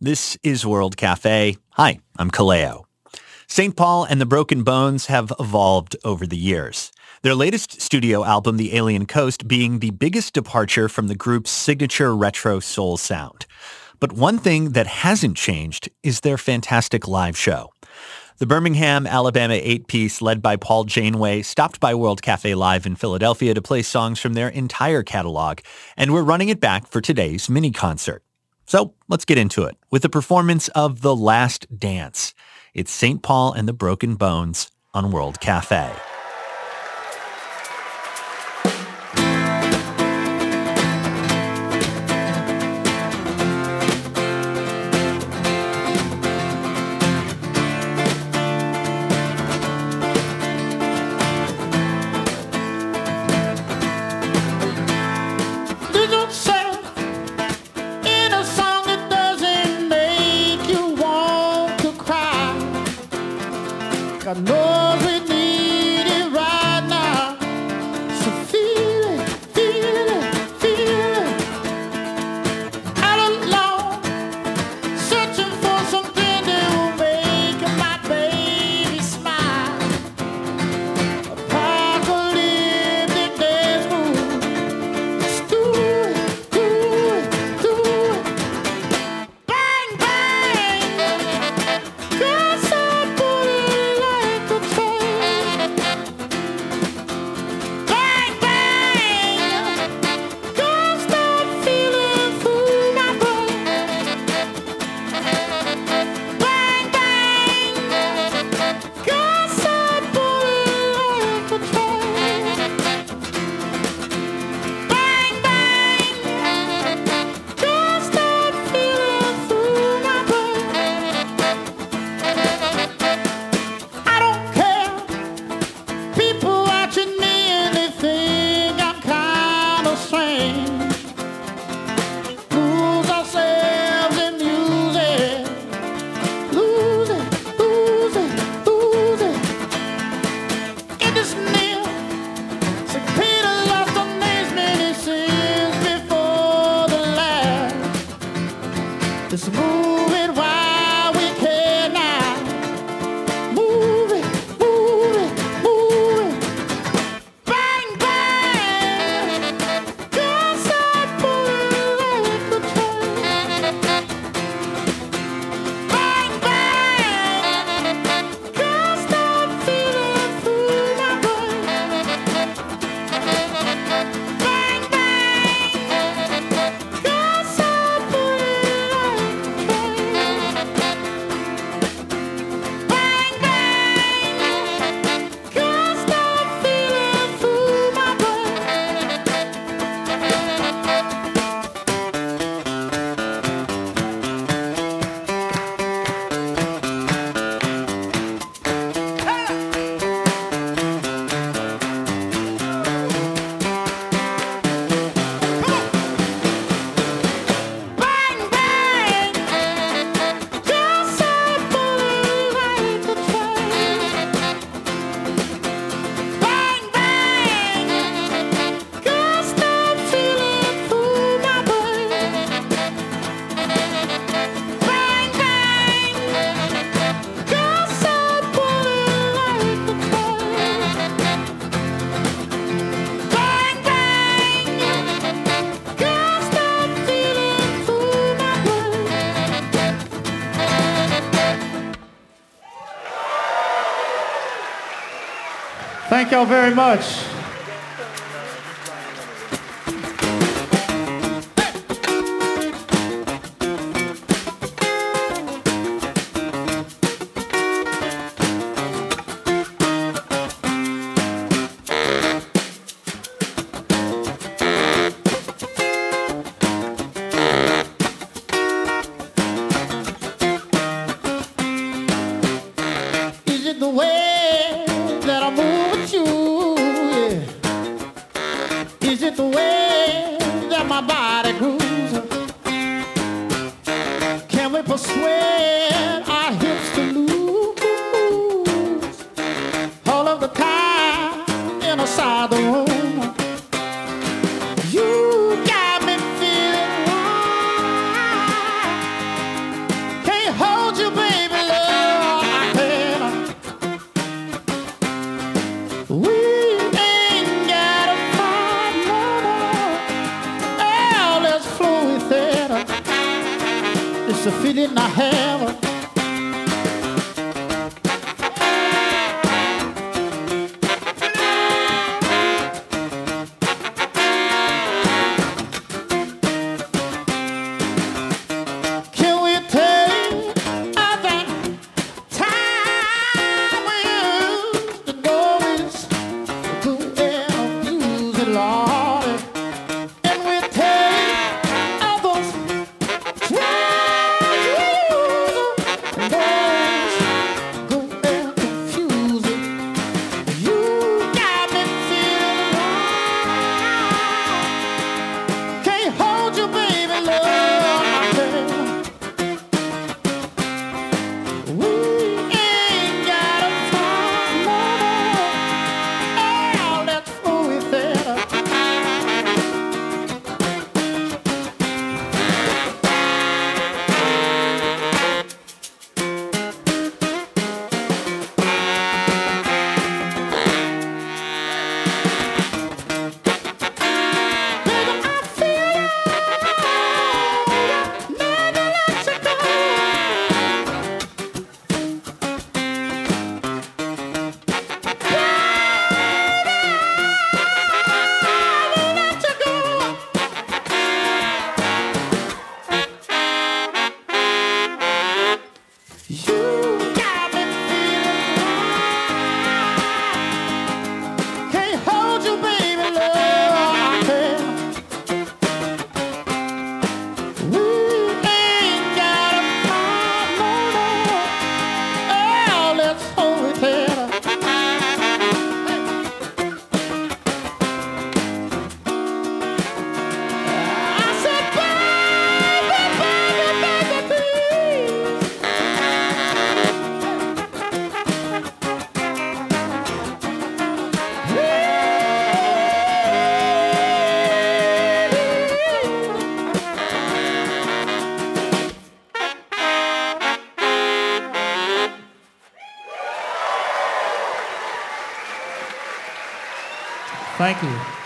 This is World Cafe. Hi, I'm Kaleo. St. Paul and the Broken Bones have evolved over the years. Their latest studio album, The Alien Coast, being the biggest departure from the group's signature retro soul sound. But one thing that hasn't changed is their fantastic live show. The Birmingham, Alabama eight-piece led by Paul Janeway stopped by World Cafe Live in Philadelphia to play songs from their entire catalog, and we're running it back for today's mini concert. So let's get into it with the performance of The Last Dance. It's St. Paul and the Broken Bones on World Cafe. this morning. Thank y'all very much. Thank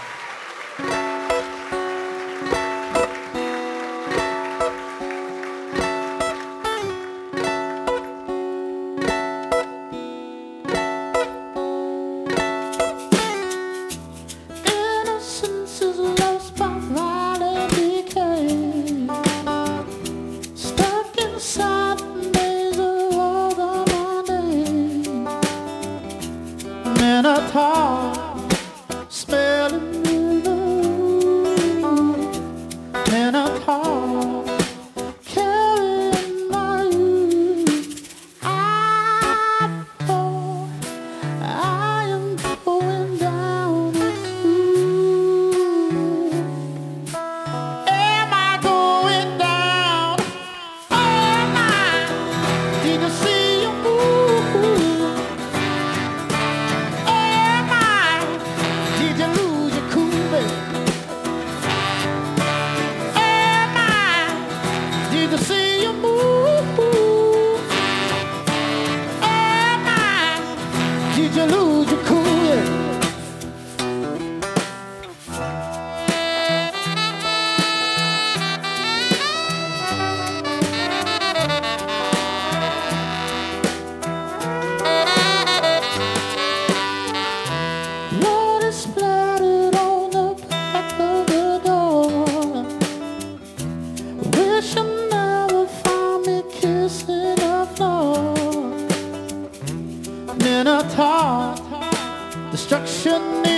destruction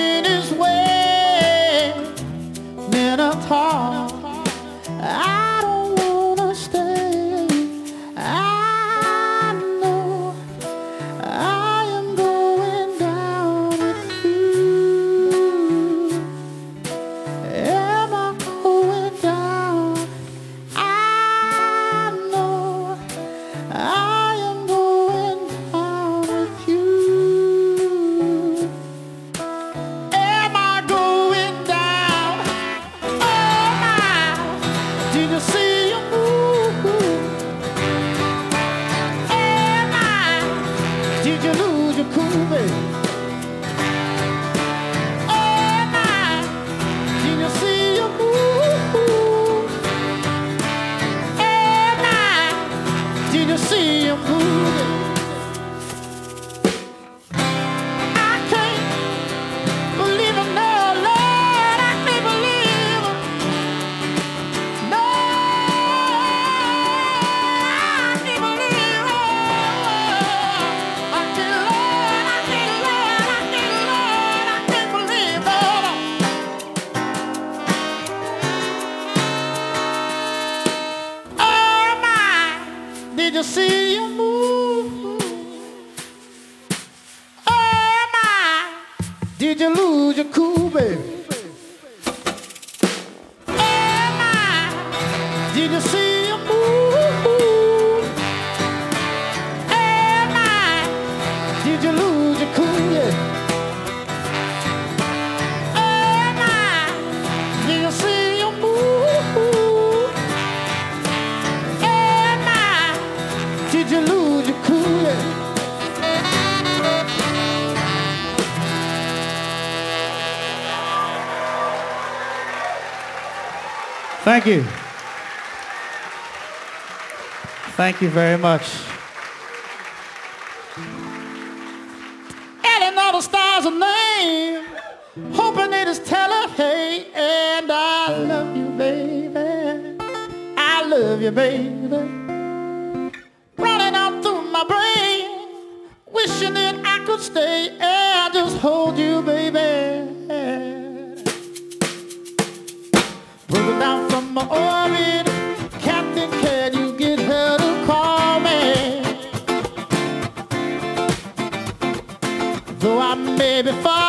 Thank you. Thank you very much. Adding all the stars a name, hoping it is telling, hey, and I love you, baby. I love you, baby. Running out through my brain, wishing that I could stay and just hold you, baby. Broken down. I'm ordered. Captain, can you get her to call me? Though I may be far.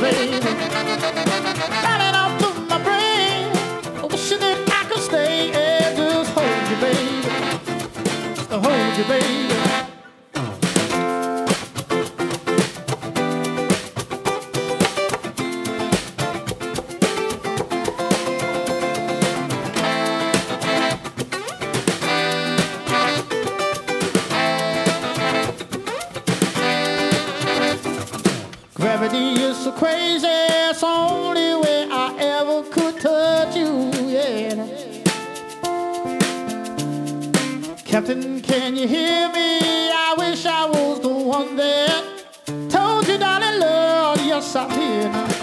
baby. Captain, can you hear me? I wish I was the one that told you, darling, Lord, yes, I'm here now.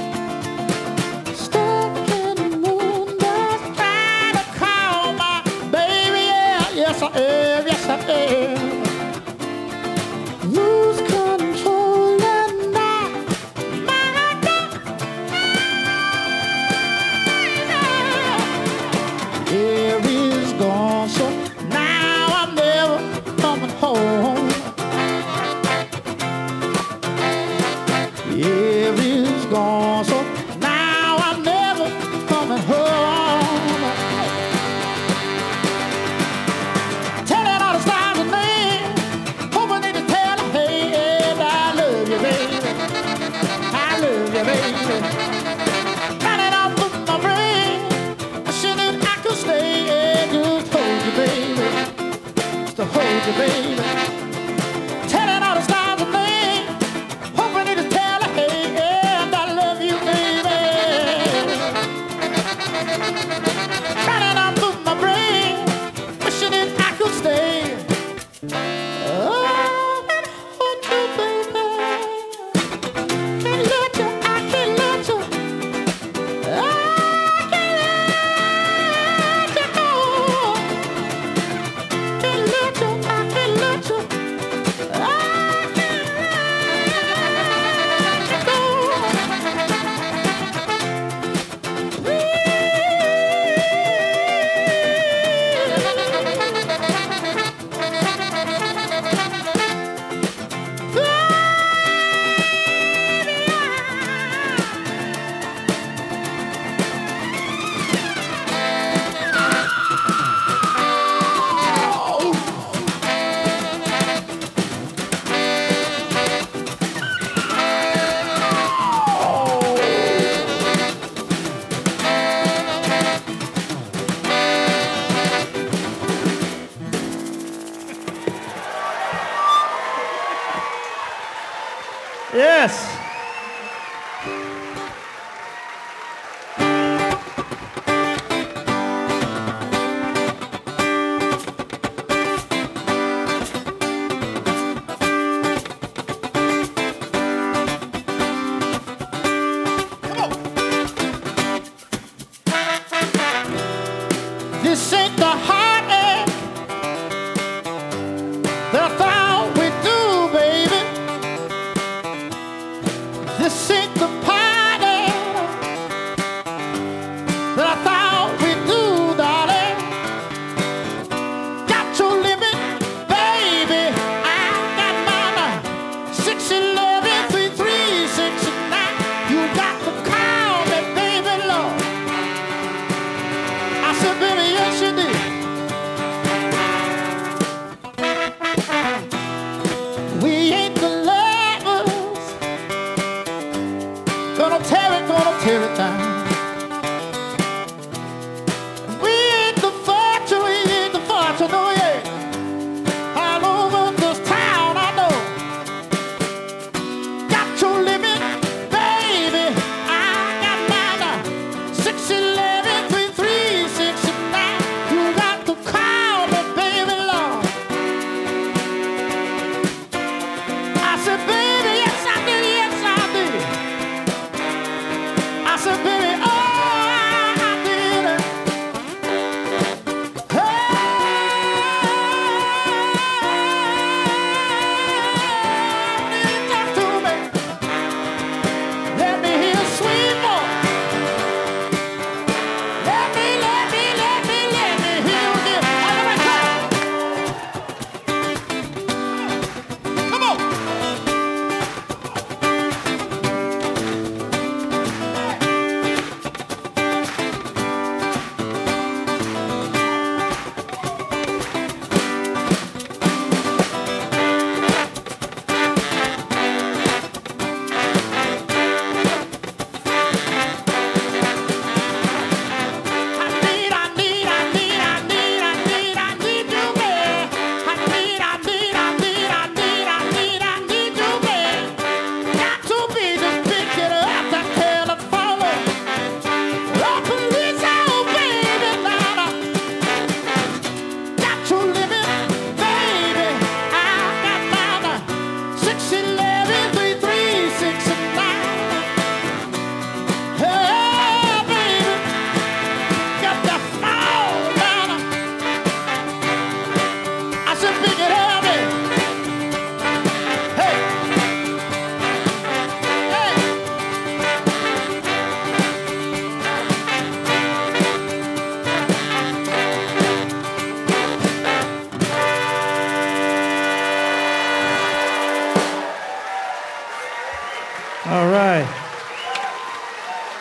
All right.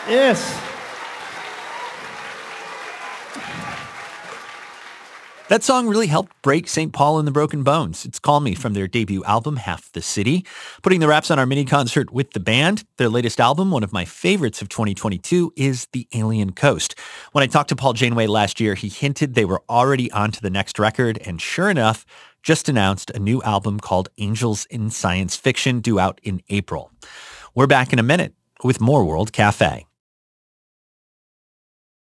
Yes. That song really helped break St. Paul and the Broken Bones. It's Call Me from their debut album, Half the City. Putting the wraps on our mini concert with the band, their latest album, one of my favorites of 2022, is The Alien Coast. When I talked to Paul Janeway last year, he hinted they were already on to the next record, and sure enough, just announced a new album called Angels in Science Fiction due out in April. We're back in a minute with more World Cafe.